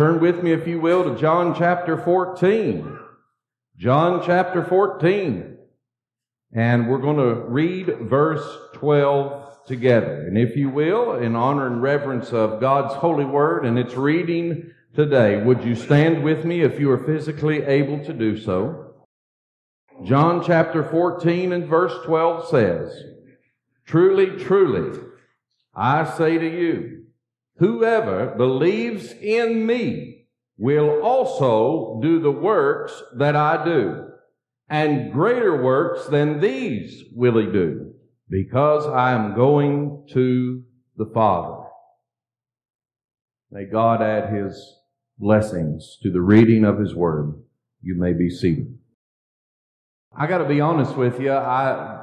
Turn with me, if you will, to John chapter 14. John chapter 14. And we're going to read verse 12 together. And if you will, in honor and reverence of God's holy word and its reading today, would you stand with me if you are physically able to do so? John chapter 14 and verse 12 says, Truly, truly, I say to you, Whoever believes in me will also do the works that I do, and greater works than these will he do, because I am going to the Father. May God add his blessings to the reading of his word. You may be seated. I got to be honest with you. I,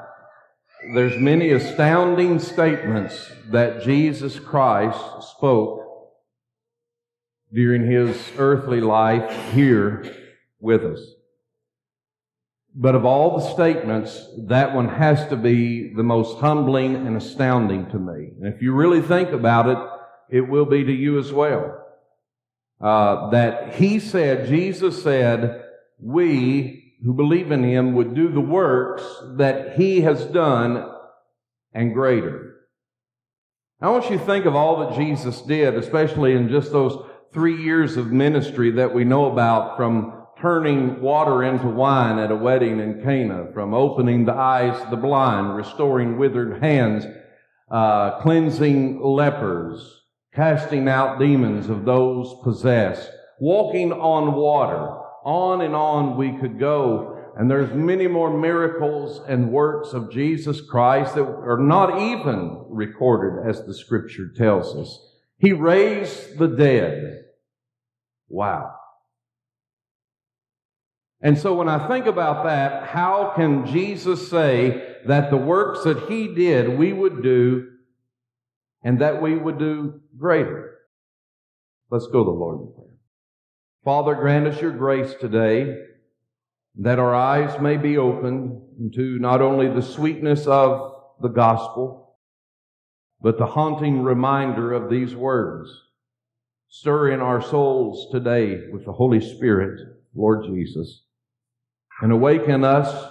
there's many astounding statements that Jesus Christ spoke during his earthly life here with us. But of all the statements, that one has to be the most humbling and astounding to me. And if you really think about it, it will be to you as well. Uh, that he said, Jesus said, we who believe in him would do the works that he has done and greater. I want you to think of all that Jesus did, especially in just those three years of ministry that we know about from turning water into wine at a wedding in Cana, from opening the eyes of the blind, restoring withered hands, uh, cleansing lepers, casting out demons of those possessed, walking on water, on and on we could go. And there's many more miracles and works of Jesus Christ that are not even recorded as the scripture tells us. He raised the dead. Wow. And so when I think about that, how can Jesus say that the works that he did we would do and that we would do greater? Let's go to the Lord. Father, grant us your grace today that our eyes may be opened to not only the sweetness of the gospel, but the haunting reminder of these words. Stir in our souls today with the Holy Spirit, Lord Jesus, and awaken us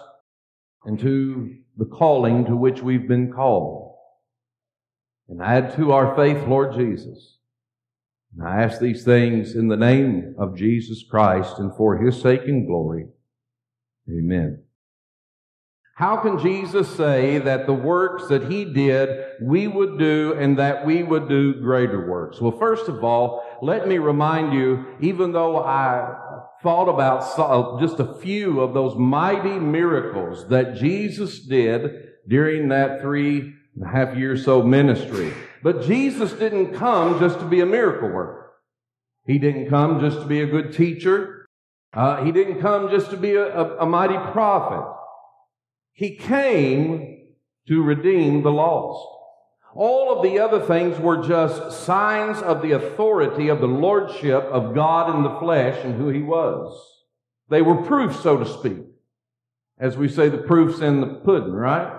into the calling to which we've been called. And add to our faith, Lord Jesus, and I ask these things in the name of Jesus Christ and for his sake and glory. Amen. How can Jesus say that the works that he did, we would do and that we would do greater works? Well, first of all, let me remind you, even though I thought about just a few of those mighty miracles that Jesus did during that three and a half year or so ministry, but Jesus didn't come just to be a miracle worker. He didn't come just to be a good teacher. Uh, he didn't come just to be a, a, a mighty prophet. He came to redeem the lost. All of the other things were just signs of the authority of the lordship of God in the flesh and who he was. They were proof, so to speak. As we say, the proof's in the pudding, right?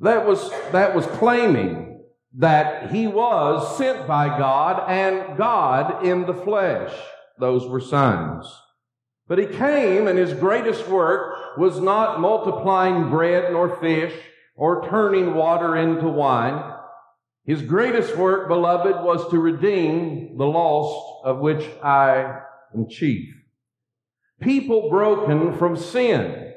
That was, that was claiming that he was sent by God and God in the flesh. Those were signs. But he came and his greatest work was not multiplying bread nor fish or turning water into wine. His greatest work, beloved, was to redeem the lost of which I am chief. People broken from sin.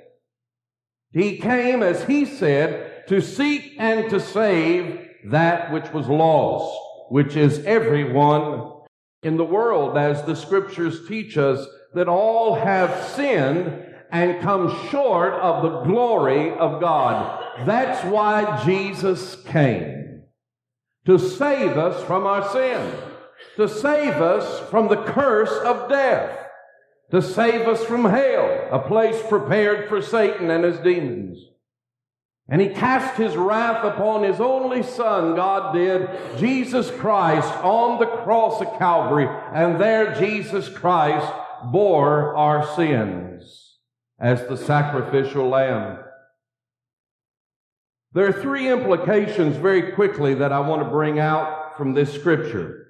He came, as he said, to seek and to save that which was lost, which is everyone in the world, as the scriptures teach us that all have sinned and come short of the glory of God. That's why Jesus came. To save us from our sin. To save us from the curse of death. To save us from hell, a place prepared for Satan and his demons. And he cast his wrath upon his only son, God did, Jesus Christ, on the cross of Calvary. And there Jesus Christ bore our sins as the sacrificial lamb. There are three implications very quickly that I want to bring out from this scripture.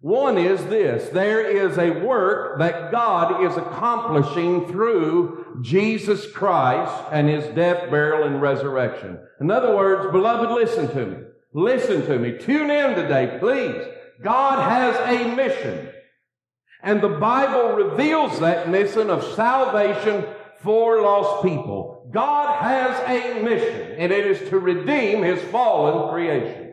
One is this. There is a work that God is accomplishing through Jesus Christ and His death, burial, and resurrection. In other words, beloved, listen to me. Listen to me. Tune in today, please. God has a mission. And the Bible reveals that mission of salvation for lost people. God has a mission, and it is to redeem His fallen creation.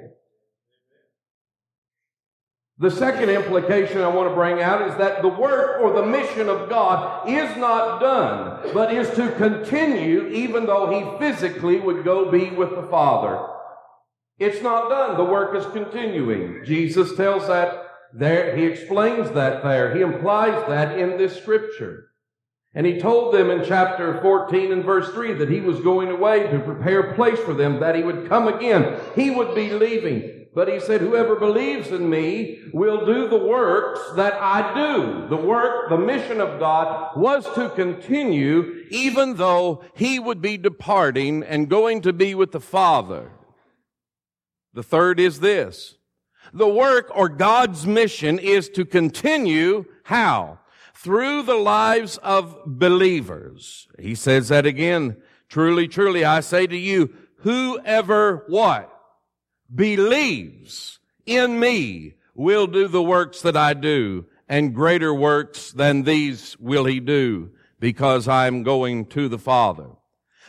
The second implication I want to bring out is that the work or the mission of God is not done, but is to continue even though he physically would go be with the Father. It's not done. The work is continuing. Jesus tells that there, he explains that there. He implies that in this scripture. And he told them in chapter 14 and verse 3 that he was going away to prepare a place for them, that he would come again. He would be leaving. But he said, whoever believes in me will do the works that I do. The work, the mission of God was to continue even though he would be departing and going to be with the Father. The third is this. The work or God's mission is to continue how? Through the lives of believers. He says that again. Truly, truly, I say to you, whoever what? Believes in me will do the works that I do, and greater works than these will he do, because I'm going to the Father.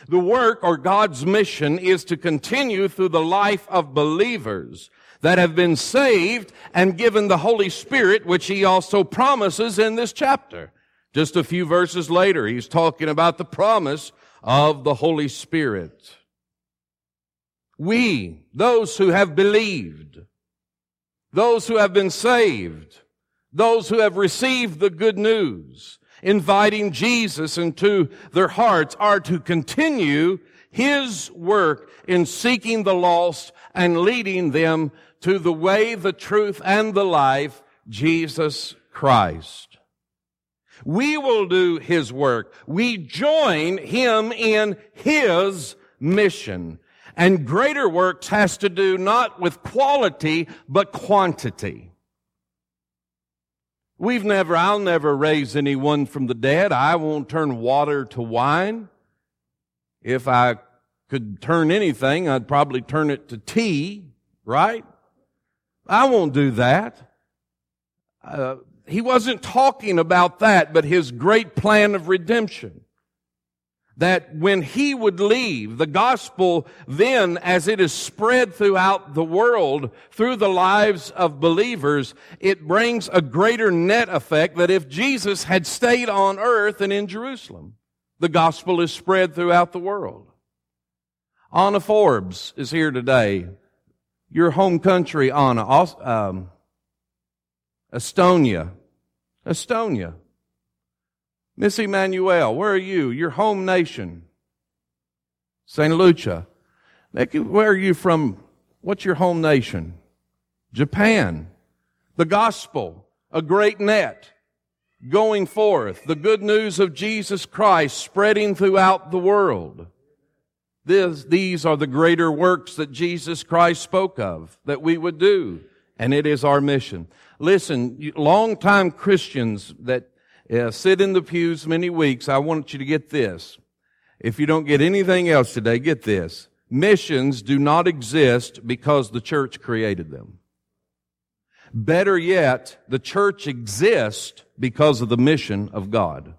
The work or God's mission is to continue through the life of believers that have been saved and given the Holy Spirit, which he also promises in this chapter. Just a few verses later, he's talking about the promise of the Holy Spirit. We, those who have believed, those who have been saved, those who have received the good news, inviting Jesus into their hearts are to continue His work in seeking the lost and leading them to the way, the truth, and the life, Jesus Christ. We will do His work. We join Him in His mission. And greater works has to do not with quality, but quantity. We've never, I'll never raise anyone from the dead. I won't turn water to wine. If I could turn anything, I'd probably turn it to tea, right? I won't do that. Uh, he wasn't talking about that, but his great plan of redemption that when he would leave, the gospel then, as it is spread throughout the world, through the lives of believers, it brings a greater net effect that if Jesus had stayed on earth and in Jerusalem, the gospel is spread throughout the world. Anna Forbes is here today. Your home country, Anna, um, Estonia. Estonia. Miss Emmanuel, where are you? Your home nation. St. Lucia. Where are you from? What's your home nation? Japan. The gospel, a great net going forth. The good news of Jesus Christ spreading throughout the world. This, these are the greater works that Jesus Christ spoke of that we would do. And it is our mission. Listen, long-time Christians that yeah, sit in the pews many weeks. I want you to get this. If you don't get anything else today, get this. Missions do not exist because the church created them. Better yet, the church exists because of the mission of God.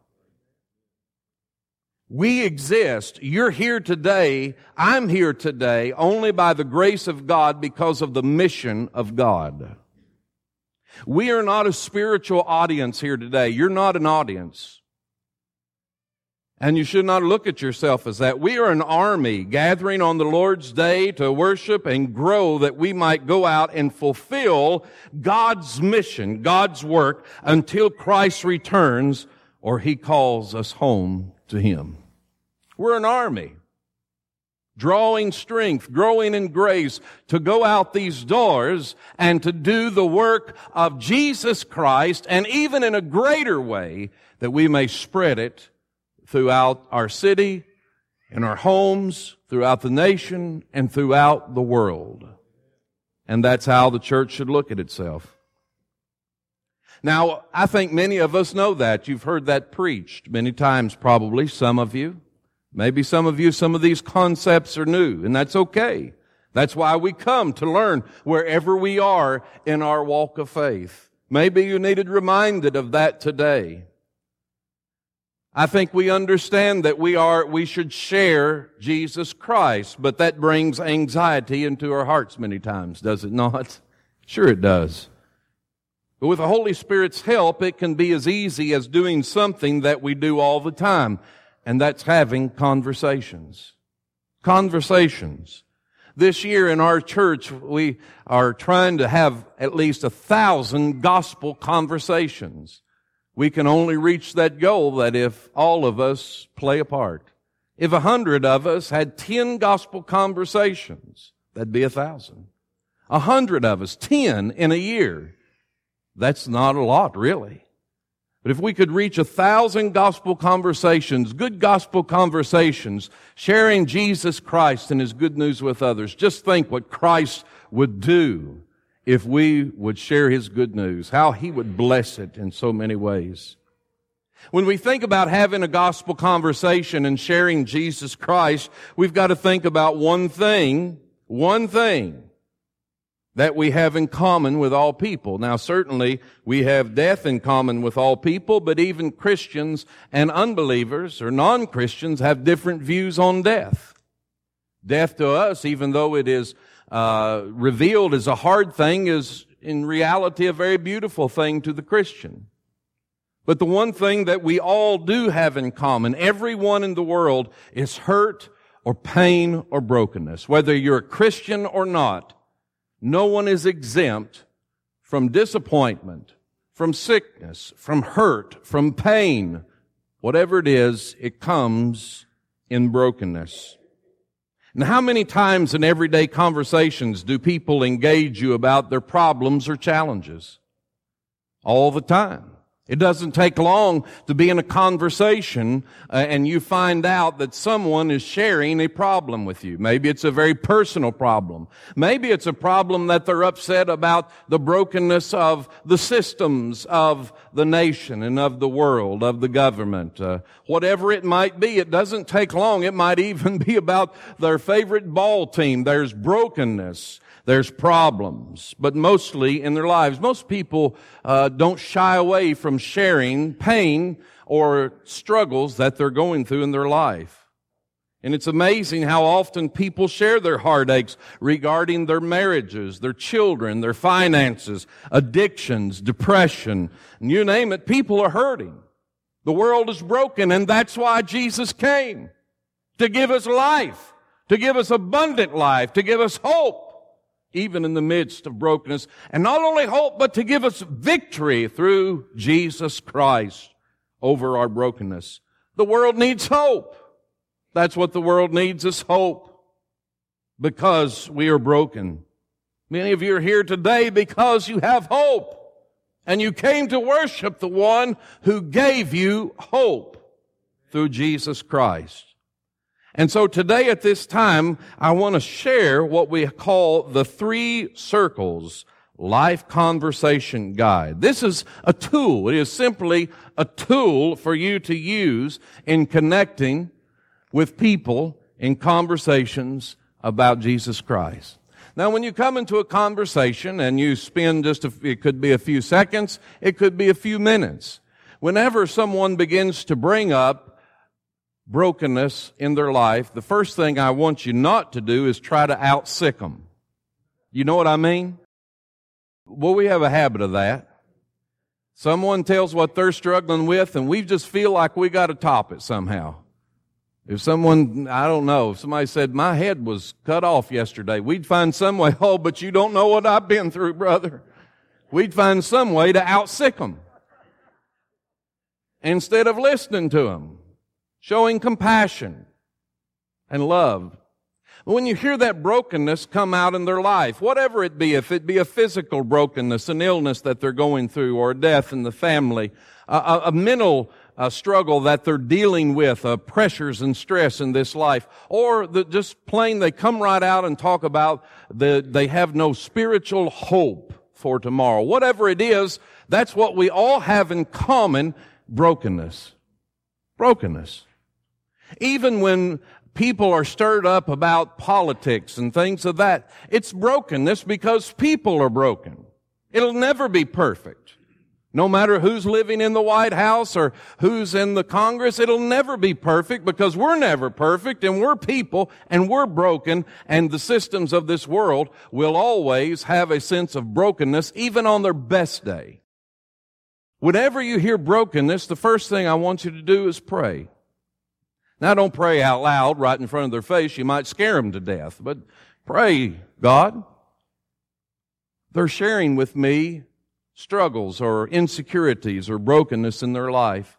We exist. You're here today. I'm here today only by the grace of God because of the mission of God. We are not a spiritual audience here today. You're not an audience. And you should not look at yourself as that. We are an army gathering on the Lord's day to worship and grow that we might go out and fulfill God's mission, God's work until Christ returns or he calls us home to him. We're an army drawing strength, growing in grace to go out these doors and to do the work of Jesus Christ and even in a greater way that we may spread it throughout our city, in our homes, throughout the nation, and throughout the world. And that's how the church should look at itself. Now, I think many of us know that. You've heard that preached many times probably, some of you. Maybe some of you, some of these concepts are new, and that's okay. That's why we come to learn wherever we are in our walk of faith. Maybe you needed reminded of that today. I think we understand that we are, we should share Jesus Christ, but that brings anxiety into our hearts many times, does it not? Sure it does. But with the Holy Spirit's help, it can be as easy as doing something that we do all the time, and that's having conversations. Conversations. This year in our church, we are trying to have at least a thousand gospel conversations. We can only reach that goal that if all of us play a part. If a hundred of us had ten gospel conversations, that'd be a thousand. A hundred of us, ten in a year. That's not a lot, really. But if we could reach a thousand gospel conversations, good gospel conversations, sharing Jesus Christ and His good news with others, just think what Christ would do if we would share His good news, how He would bless it in so many ways. When we think about having a gospel conversation and sharing Jesus Christ, we've got to think about one thing, one thing that we have in common with all people. Now certainly we have death in common with all people, but even Christians and unbelievers or non-Christians have different views on death. Death to us, even though it is uh, revealed as a hard thing, is in reality a very beautiful thing to the Christian. But the one thing that we all do have in common, everyone in the world, is hurt or pain or brokenness. Whether you're a Christian or not, no one is exempt from disappointment, from sickness, from hurt, from pain. Whatever it is, it comes in brokenness. And how many times in everyday conversations do people engage you about their problems or challenges? All the time. It doesn't take long to be in a conversation uh, and you find out that someone is sharing a problem with you. Maybe it's a very personal problem. Maybe it's a problem that they're upset about the brokenness of the systems of the nation and of the world, of the government. Uh, whatever it might be, it doesn't take long. It might even be about their favorite ball team. There's brokenness there's problems, but mostly in their lives. Most people uh, don't shy away from sharing pain or struggles that they're going through in their life. And it's amazing how often people share their heartaches regarding their marriages, their children, their finances, addictions, depression, and you name it, people are hurting. The world is broken and that's why Jesus came. To give us life, to give us abundant life, to give us hope even in the midst of brokenness. And not only hope, but to give us victory through Jesus Christ over our brokenness. The world needs hope. That's what the world needs is hope. Because we are broken. Many of you are here today because you have hope. And you came to worship the one who gave you hope through Jesus Christ. And so today at this time, I want to share what we call the three circles life conversation guide. This is a tool. It is simply a tool for you to use in connecting with people in conversations about Jesus Christ. Now, when you come into a conversation and you spend just a, it could be a few seconds, it could be a few minutes. Whenever someone begins to bring up brokenness in their life, the first thing I want you not to do is try to outsick them. You know what I mean? Well, we have a habit of that. Someone tells what they're struggling with and we just feel like we got to top it somehow. If someone, I don't know, if somebody said, my head was cut off yesterday, we'd find some way, oh, but you don't know what I've been through, brother. We'd find some way to outsick them. Instead of listening to them showing compassion and love. When you hear that brokenness come out in their life, whatever it be, if it be a physical brokenness, an illness that they're going through, or a death in the family, a, a mental uh, struggle that they're dealing with, uh, pressures and stress in this life, or the, just plain they come right out and talk about the, they have no spiritual hope for tomorrow. Whatever it is, that's what we all have in common, brokenness. Brokenness. Even when people are stirred up about politics and things of that, it's brokenness because people are broken. It'll never be perfect. No matter who's living in the White House or who's in the Congress, it'll never be perfect because we're never perfect and we're people and we're broken and the systems of this world will always have a sense of brokenness even on their best day. Whenever you hear brokenness, the first thing I want you to do is pray. Now don't pray out loud right in front of their face. You might scare them to death, but pray, God. They're sharing with me struggles or insecurities or brokenness in their life.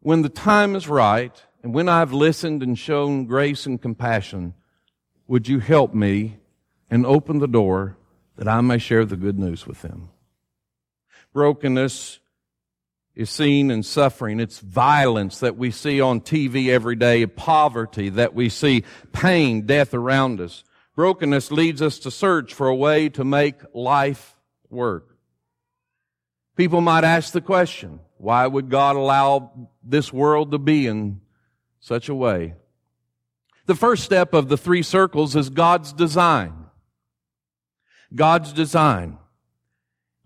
When the time is right, and when I've listened and shown grace and compassion, would you help me and open the door that I may share the good news with them? Brokenness is seen in suffering. It's violence that we see on TV every day, poverty that we see, pain, death around us. Brokenness leads us to search for a way to make life work. People might ask the question, why would God allow this world to be in such a way? The first step of the three circles is God's design. God's design.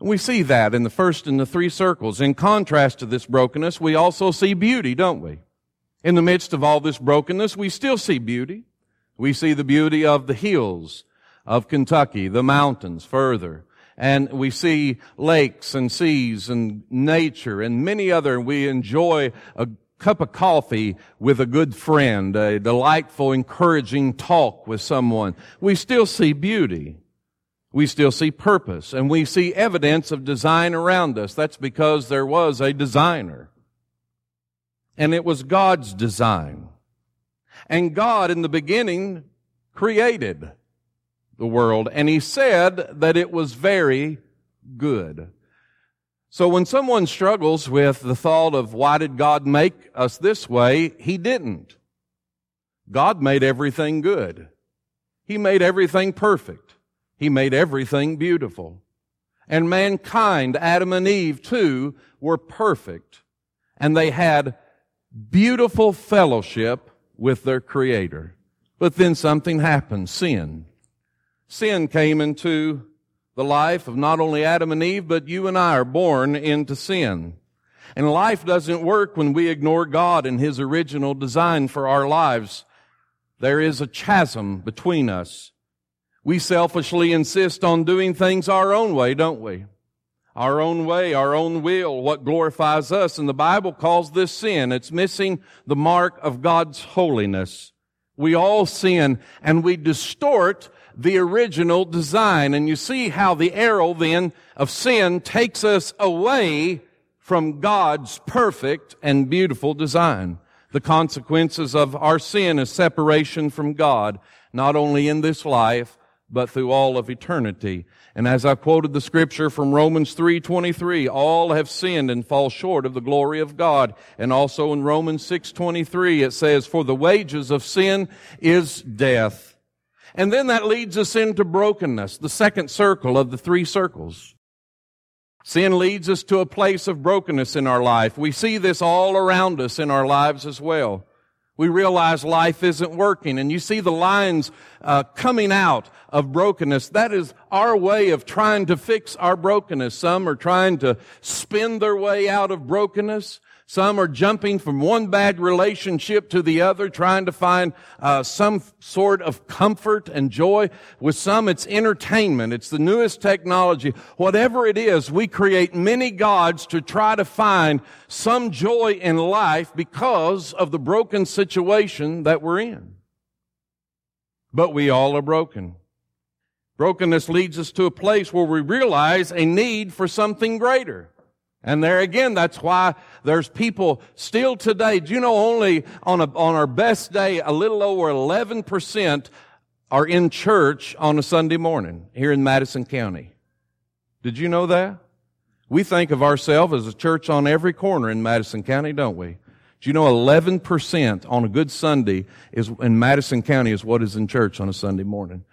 We see that in the first and the three circles. In contrast to this brokenness, we also see beauty, don't we? In the midst of all this brokenness, we still see beauty. We see the beauty of the hills of Kentucky, the mountains further and we see lakes and seas and nature and many other. We enjoy a cup of coffee with a good friend, a delightful, encouraging talk with someone. We still see beauty. We still see purpose and we see evidence of design around us. That's because there was a designer. And it was God's design. And God in the beginning created the world, and he said that it was very good. So when someone struggles with the thought of why did God make us this way, he didn't. God made everything good. He made everything perfect. He made everything beautiful. And mankind, Adam and Eve too, were perfect. And they had beautiful fellowship with their Creator. But then something happened, sin sin came into the life of not only Adam and Eve, but you and I are born into sin. And life doesn't work when we ignore God and His original design for our lives. There is a chasm between us. We selfishly insist on doing things our own way, don't we? Our own way, our own will, what glorifies us. And the Bible calls this sin. It's missing the mark of God's holiness. We all sin and we distort the original design. And you see how the arrow then of sin takes us away from God's perfect and beautiful design. The consequences of our sin is separation from God, not only in this life, but through all of eternity. And as I quoted the scripture from Romans 3:23, all have sinned and fall short of the glory of God. And also in Romans 6:23 it says, "For the wages of sin is death." And then that leads us into brokenness, the second circle of the three circles. Sin leads us to a place of brokenness in our life. We see this all around us in our lives as well. We realize life isn't working and you see the lines uh, coming out of brokenness. That is our way of trying to fix our brokenness. Some are trying to spin their way out of brokenness. Some are jumping from one bad relationship to the other, trying to find uh, some sort of comfort and joy. With some, it's entertainment. It's the newest technology. Whatever it is, we create many gods to try to find some joy in life because of the broken situation that we're in. But we all are broken. Brokenness leads us to a place where we realize a need for something greater. And there again, that's why there's people still today. Do you know only on a, on our best day, a little over 11% are in church on a Sunday morning here in Madison County. Did you know that? We think of ourselves as a church on every corner in Madison County, don't we? Do you know 11% on a good Sunday is in Madison County is what is in church on a Sunday morning?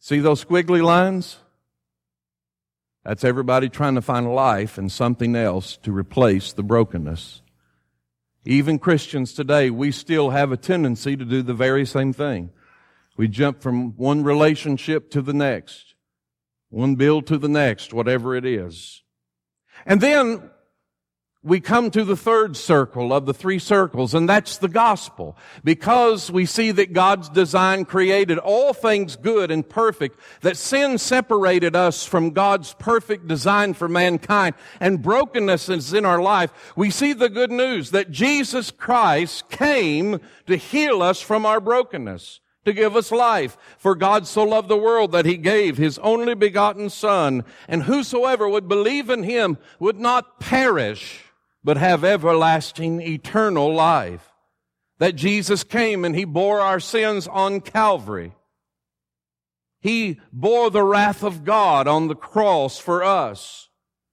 See those squiggly lines? That's everybody trying to find life in something else to replace the brokenness. Even Christians today, we still have a tendency to do the very same thing. We jump from one relationship to the next, one bill to the next, whatever it is. And then we come to the third circle of the three circles, and that's the gospel. Because we see that God's design created all things good and perfect, that sin separated us from God's perfect design for mankind, and brokenness is in our life, we see the good news that Jesus Christ came to heal us from our brokenness to give us life. For God so loved the world that he gave his only begotten son, and whosoever would believe in him would not perish, but have everlasting eternal life. That Jesus came and he bore our sins on Calvary. He bore the wrath of God on the cross for us.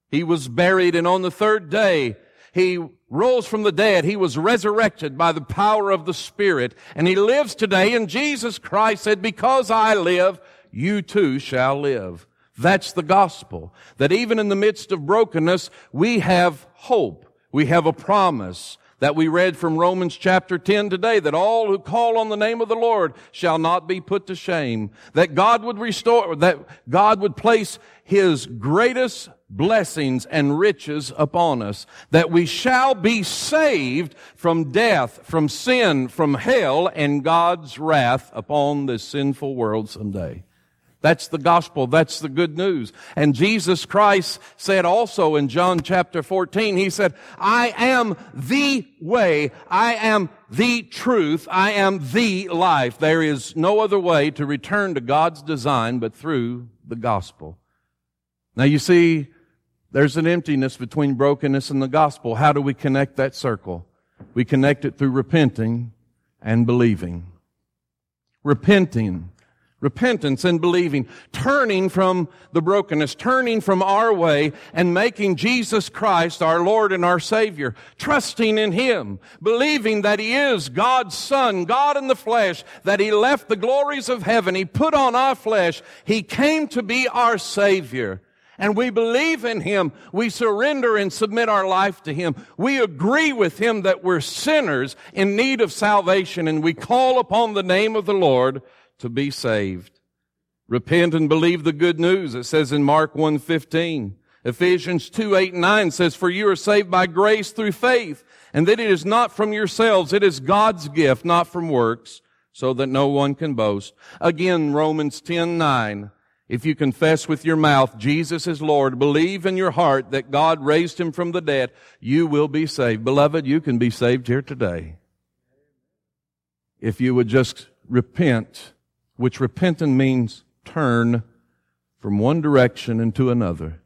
He was buried and on the third day he rose from the dead. He was resurrected by the power of the Spirit and he lives today and Jesus Christ said, because I live, you too shall live. That's the gospel. That even in the midst of brokenness, we have hope. We have a promise that we read from Romans chapter 10 today, that all who call on the name of the Lord shall not be put to shame. That God would restore, that God would place His greatest blessings and riches upon us. That we shall be saved from death, from sin, from hell, and God's wrath upon this sinful world someday. That's the gospel. That's the good news. And Jesus Christ said also in John chapter 14, He said, I am the way. I am the truth. I am the life. There is no other way to return to God's design but through the gospel. Now you see, there's an emptiness between brokenness and the gospel. How do we connect that circle? We connect it through repenting and believing. Repenting repentance and believing, turning from the brokenness, turning from our way and making Jesus Christ our Lord and our Savior, trusting in Him, believing that He is God's Son, God in the flesh, that He left the glories of heaven, He put on our flesh, He came to be our Savior. And we believe in Him. We surrender and submit our life to Him. We agree with Him that we're sinners in need of salvation and we call upon the name of the Lord to be saved. Repent and believe the good news. It says in Mark 1:15. Ephesians 2, 8 and 9 says, For you are saved by grace through faith, and that it is not from yourselves, it is God's gift, not from works, so that no one can boast. Again, Romans 10, 9. If you confess with your mouth Jesus is Lord, believe in your heart that God raised him from the dead, you will be saved. Beloved, you can be saved here today. If you would just repent which repentant means turn from one direction into another.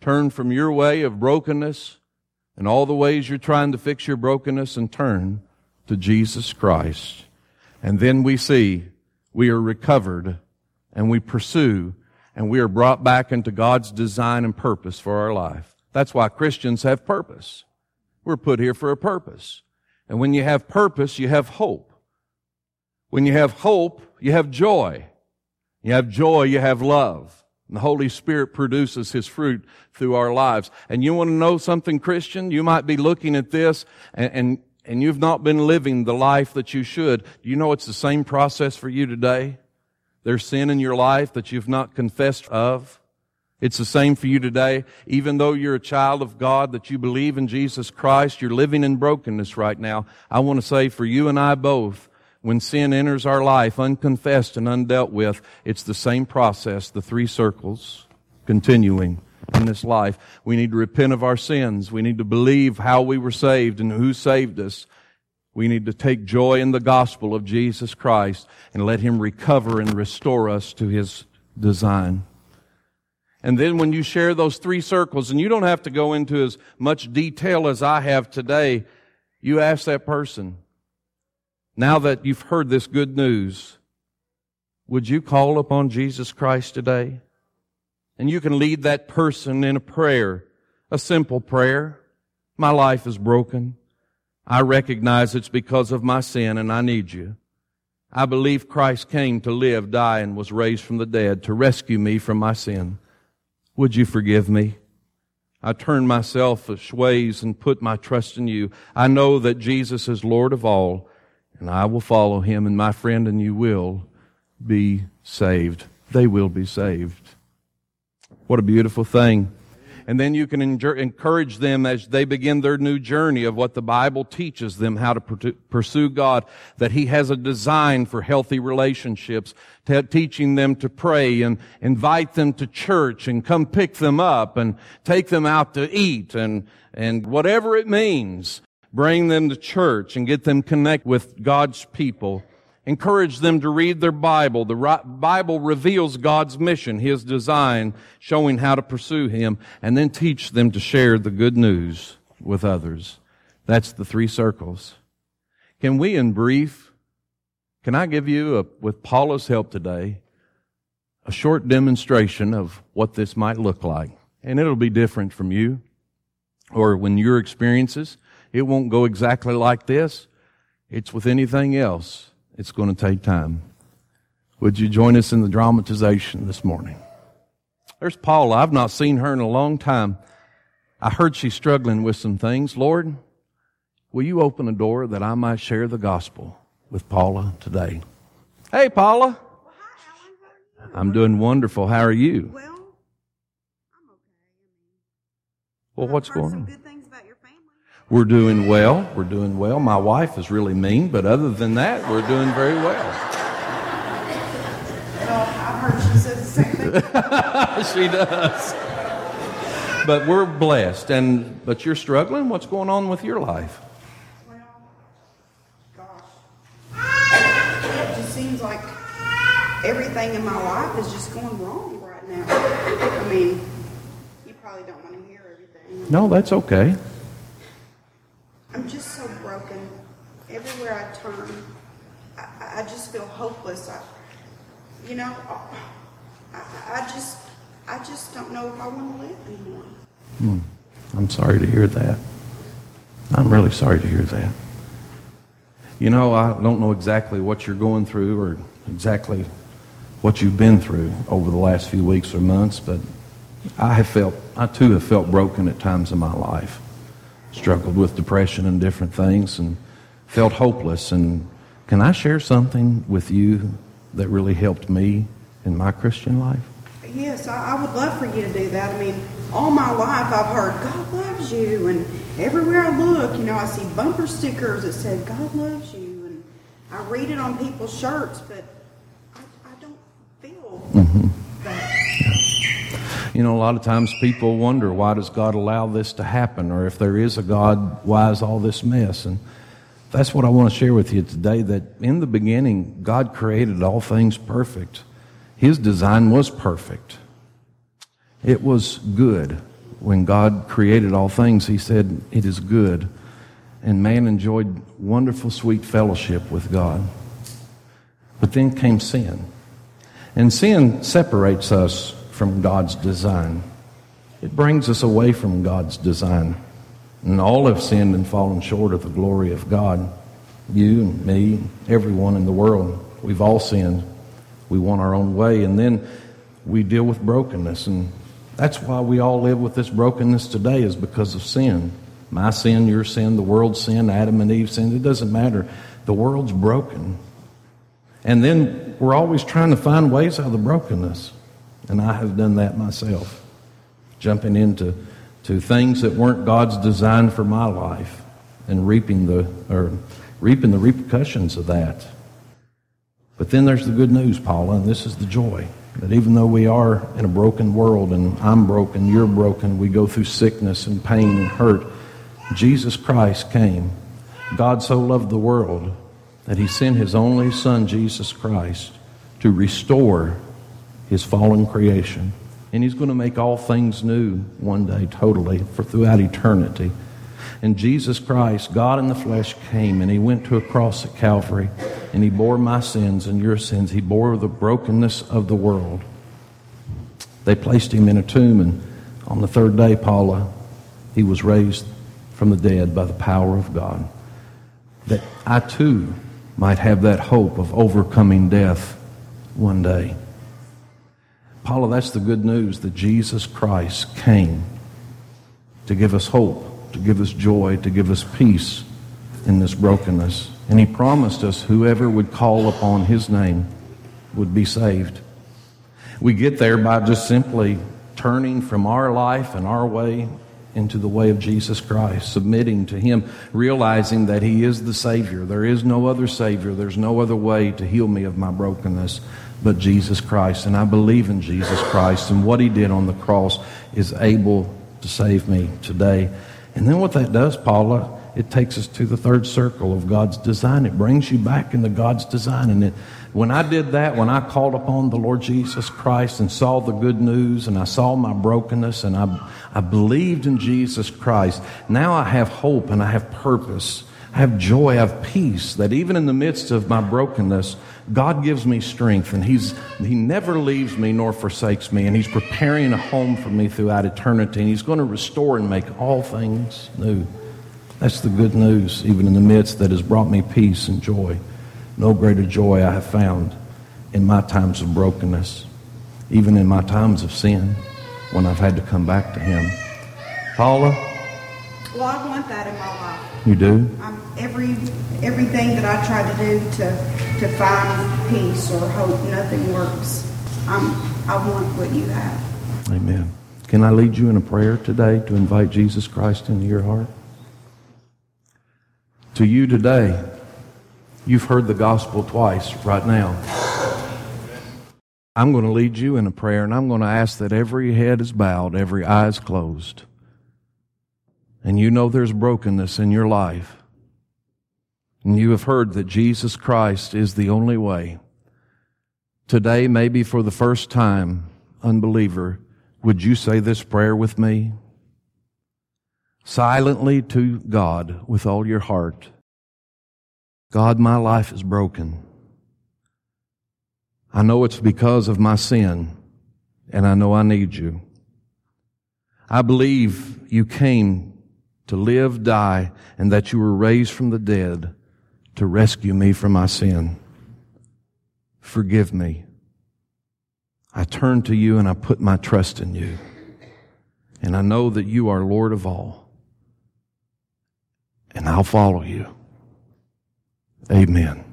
Turn from your way of brokenness and all the ways you're trying to fix your brokenness and turn to Jesus Christ. And then we see we are recovered and we pursue and we are brought back into God's design and purpose for our life. That's why Christians have purpose. We're put here for a purpose. And when you have purpose, you have hope. When you have hope, you have joy. You have joy, you have love. And the Holy Spirit produces His fruit through our lives. And you want to know something, Christian? You might be looking at this and, and, and you've not been living the life that you should. Do you know it's the same process for you today? There's sin in your life that you've not confessed of. It's the same for you today. Even though you're a child of God, that you believe in Jesus Christ, you're living in brokenness right now. I want to say for you and I both, when sin enters our life unconfessed and undealt with, it's the same process, the three circles continuing in this life. We need to repent of our sins. We need to believe how we were saved and who saved us. We need to take joy in the gospel of Jesus Christ and let Him recover and restore us to His design. And then when you share those three circles, and you don't have to go into as much detail as I have today, you ask that person, now that you've heard this good news, would you call upon Jesus Christ today? And you can lead that person in a prayer, a simple prayer. My life is broken. I recognize it's because of my sin and I need you. I believe Christ came to live, die, and was raised from the dead to rescue me from my sin. Would you forgive me? I turn myself ways and put my trust in you. I know that Jesus is Lord of all, and I will follow him, and my friend and you will be saved. They will be saved. What a beautiful thing. And then you can encourage them as they begin their new journey of what the Bible teaches them how to pursue God, that He has a design for healthy relationships, teaching them to pray and invite them to church and come pick them up and take them out to eat and, and whatever it means, bring them to church and get them connect with God's people Encourage them to read their Bible. The Bible reveals God's mission, His design, showing how to pursue Him, and then teach them to share the good news with others. That's the three circles. Can we, in brief, can I give you, a, with Paula's help today, a short demonstration of what this might look like? And it'll be different from you or when your experiences. It won't go exactly like this. It's with anything else. It's going to take time. Would you join us in the dramatization this morning? There's Paula. I've not seen her in a long time. I heard she's struggling with some things. Lord, will you open a door that I might share the gospel with Paula today? Hey, Paula. Well, hi, I'm doing wonderful. How are you? Well, I'm okay. Well, what's going on? We're doing well. We're doing well. My wife is really mean, but other than that, we're doing very well. Well, I've heard she says the same thing. she does. But we're blessed. And but you're struggling. What's going on with your life? Well, gosh, it just seems like everything in my life is just going wrong right now. I mean, you probably don't want to hear everything. No, that's okay. I'm just so broken. Everywhere I turn, I, I just feel hopeless. I, you know, I, I just, I just don't know if I want to live anymore. Hmm. I'm sorry to hear that. I'm really sorry to hear that. You know, I don't know exactly what you're going through or exactly what you've been through over the last few weeks or months, but I have felt, I too have felt broken at times in my life struggled with depression and different things and felt hopeless. And can I share something with you that really helped me in my Christian life? Yes, I, I would love for you to do that. I mean, all my life I've heard God loves you, and everywhere I look, you know, I see bumper stickers that said God loves you, and I read it on people's shirts, but I, I don't feel mm-hmm. You know, a lot of times people wonder why does God allow this to happen, or if there is a God, why is all this mess? And that's what I want to share with you today. That in the beginning, God created all things perfect. His design was perfect. It was good. When God created all things, He said, It is good. And man enjoyed wonderful, sweet fellowship with God. But then came sin. And sin separates us from God's design. It brings us away from God's design. And all have sinned and fallen short of the glory of God. You and me, everyone in the world, we've all sinned. We want our own way. And then we deal with brokenness. And that's why we all live with this brokenness today, is because of sin. My sin, your sin, the world's sin, Adam and Eve sin. It doesn't matter. The world's broken. And then we're always trying to find ways out of the brokenness. And I have done that myself, jumping into to things that weren't God's design for my life and reaping the or reaping the repercussions of that. But then there's the good news, Paula, and this is the joy that even though we are in a broken world and I'm broken, you're broken, we go through sickness and pain and hurt. Jesus Christ came. God so loved the world that he sent his only son, Jesus Christ, to restore his fallen creation. And he's going to make all things new one day, totally, for throughout eternity. And Jesus Christ, God in the flesh, came and he went to a cross at Calvary and he bore my sins and your sins. He bore the brokenness of the world. They placed him in a tomb, and on the third day, Paula, he was raised from the dead by the power of God. That I too might have that hope of overcoming death one day. Paula, that's the good news that Jesus Christ came to give us hope, to give us joy, to give us peace in this brokenness. And he promised us whoever would call upon his name would be saved. We get there by just simply turning from our life and our way into the way of Jesus Christ, submitting to Him, realizing that He is the Savior. There is no other Savior, there's no other way to heal me of my brokenness but Jesus Christ. And I believe in Jesus Christ, and what He did on the cross is able to save me today. And then what that does, Paula, it takes us to the third circle of God's design. It brings you back into God's design. And it, when I did that, when I called upon the Lord Jesus Christ and saw the good news and I saw my brokenness and I, I believed in Jesus Christ, now I have hope and I have purpose. I have joy, I have peace that even in the midst of my brokenness, God gives me strength and he's, He never leaves me nor forsakes me and He's preparing a home for me throughout eternity and He's going to restore and make all things new. That's the good news, even in the midst that has brought me peace and joy. No greater joy I have found in my times of brokenness, even in my times of sin when I've had to come back to Him. Paula? Well, I want that in my life. You do? I'm, every everything that I try to do to to find peace or hope, nothing works. I'm, I want what you have. Amen. Can I lead you in a prayer today to invite Jesus Christ into your heart? To you today, you've heard the gospel twice right now. I'm going to lead you in a prayer, and I'm going to ask that every head is bowed, every eye is closed. And you know there's brokenness in your life. And you have heard that Jesus Christ is the only way. Today, maybe for the first time, unbeliever, would you say this prayer with me? Silently to God with all your heart. God, my life is broken. I know it's because of my sin, and I know I need you. I believe you came to live, die, and that you were raised from the dead to rescue me from my sin. Forgive me. I turn to you and I put my trust in you. And I know that you are Lord of all. And I'll follow you. Amen.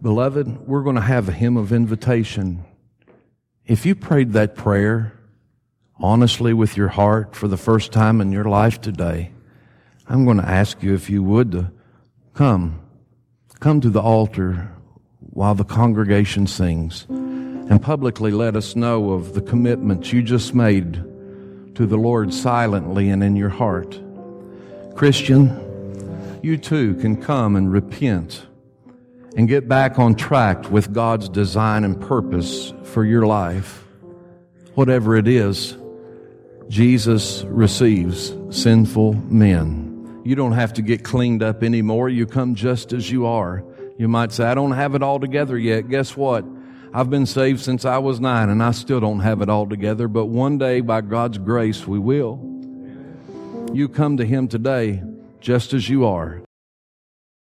Beloved, we're going to have a hymn of invitation. If you prayed that prayer honestly with your heart for the first time in your life today, I'm going to ask you if you would to come. Come to the altar while the congregation sings and publicly let us know of the commitments you just made to the Lord silently and in your heart. Christian, you too can come and repent and get back on track with God's design and purpose for your life. Whatever it is, Jesus receives sinful men. You don't have to get cleaned up anymore. You come just as you are. You might say, I don't have it all together yet. Guess what? I've been saved since I was nine and I still don't have it all together, but one day by God's grace we will. You come to Him today just as you are.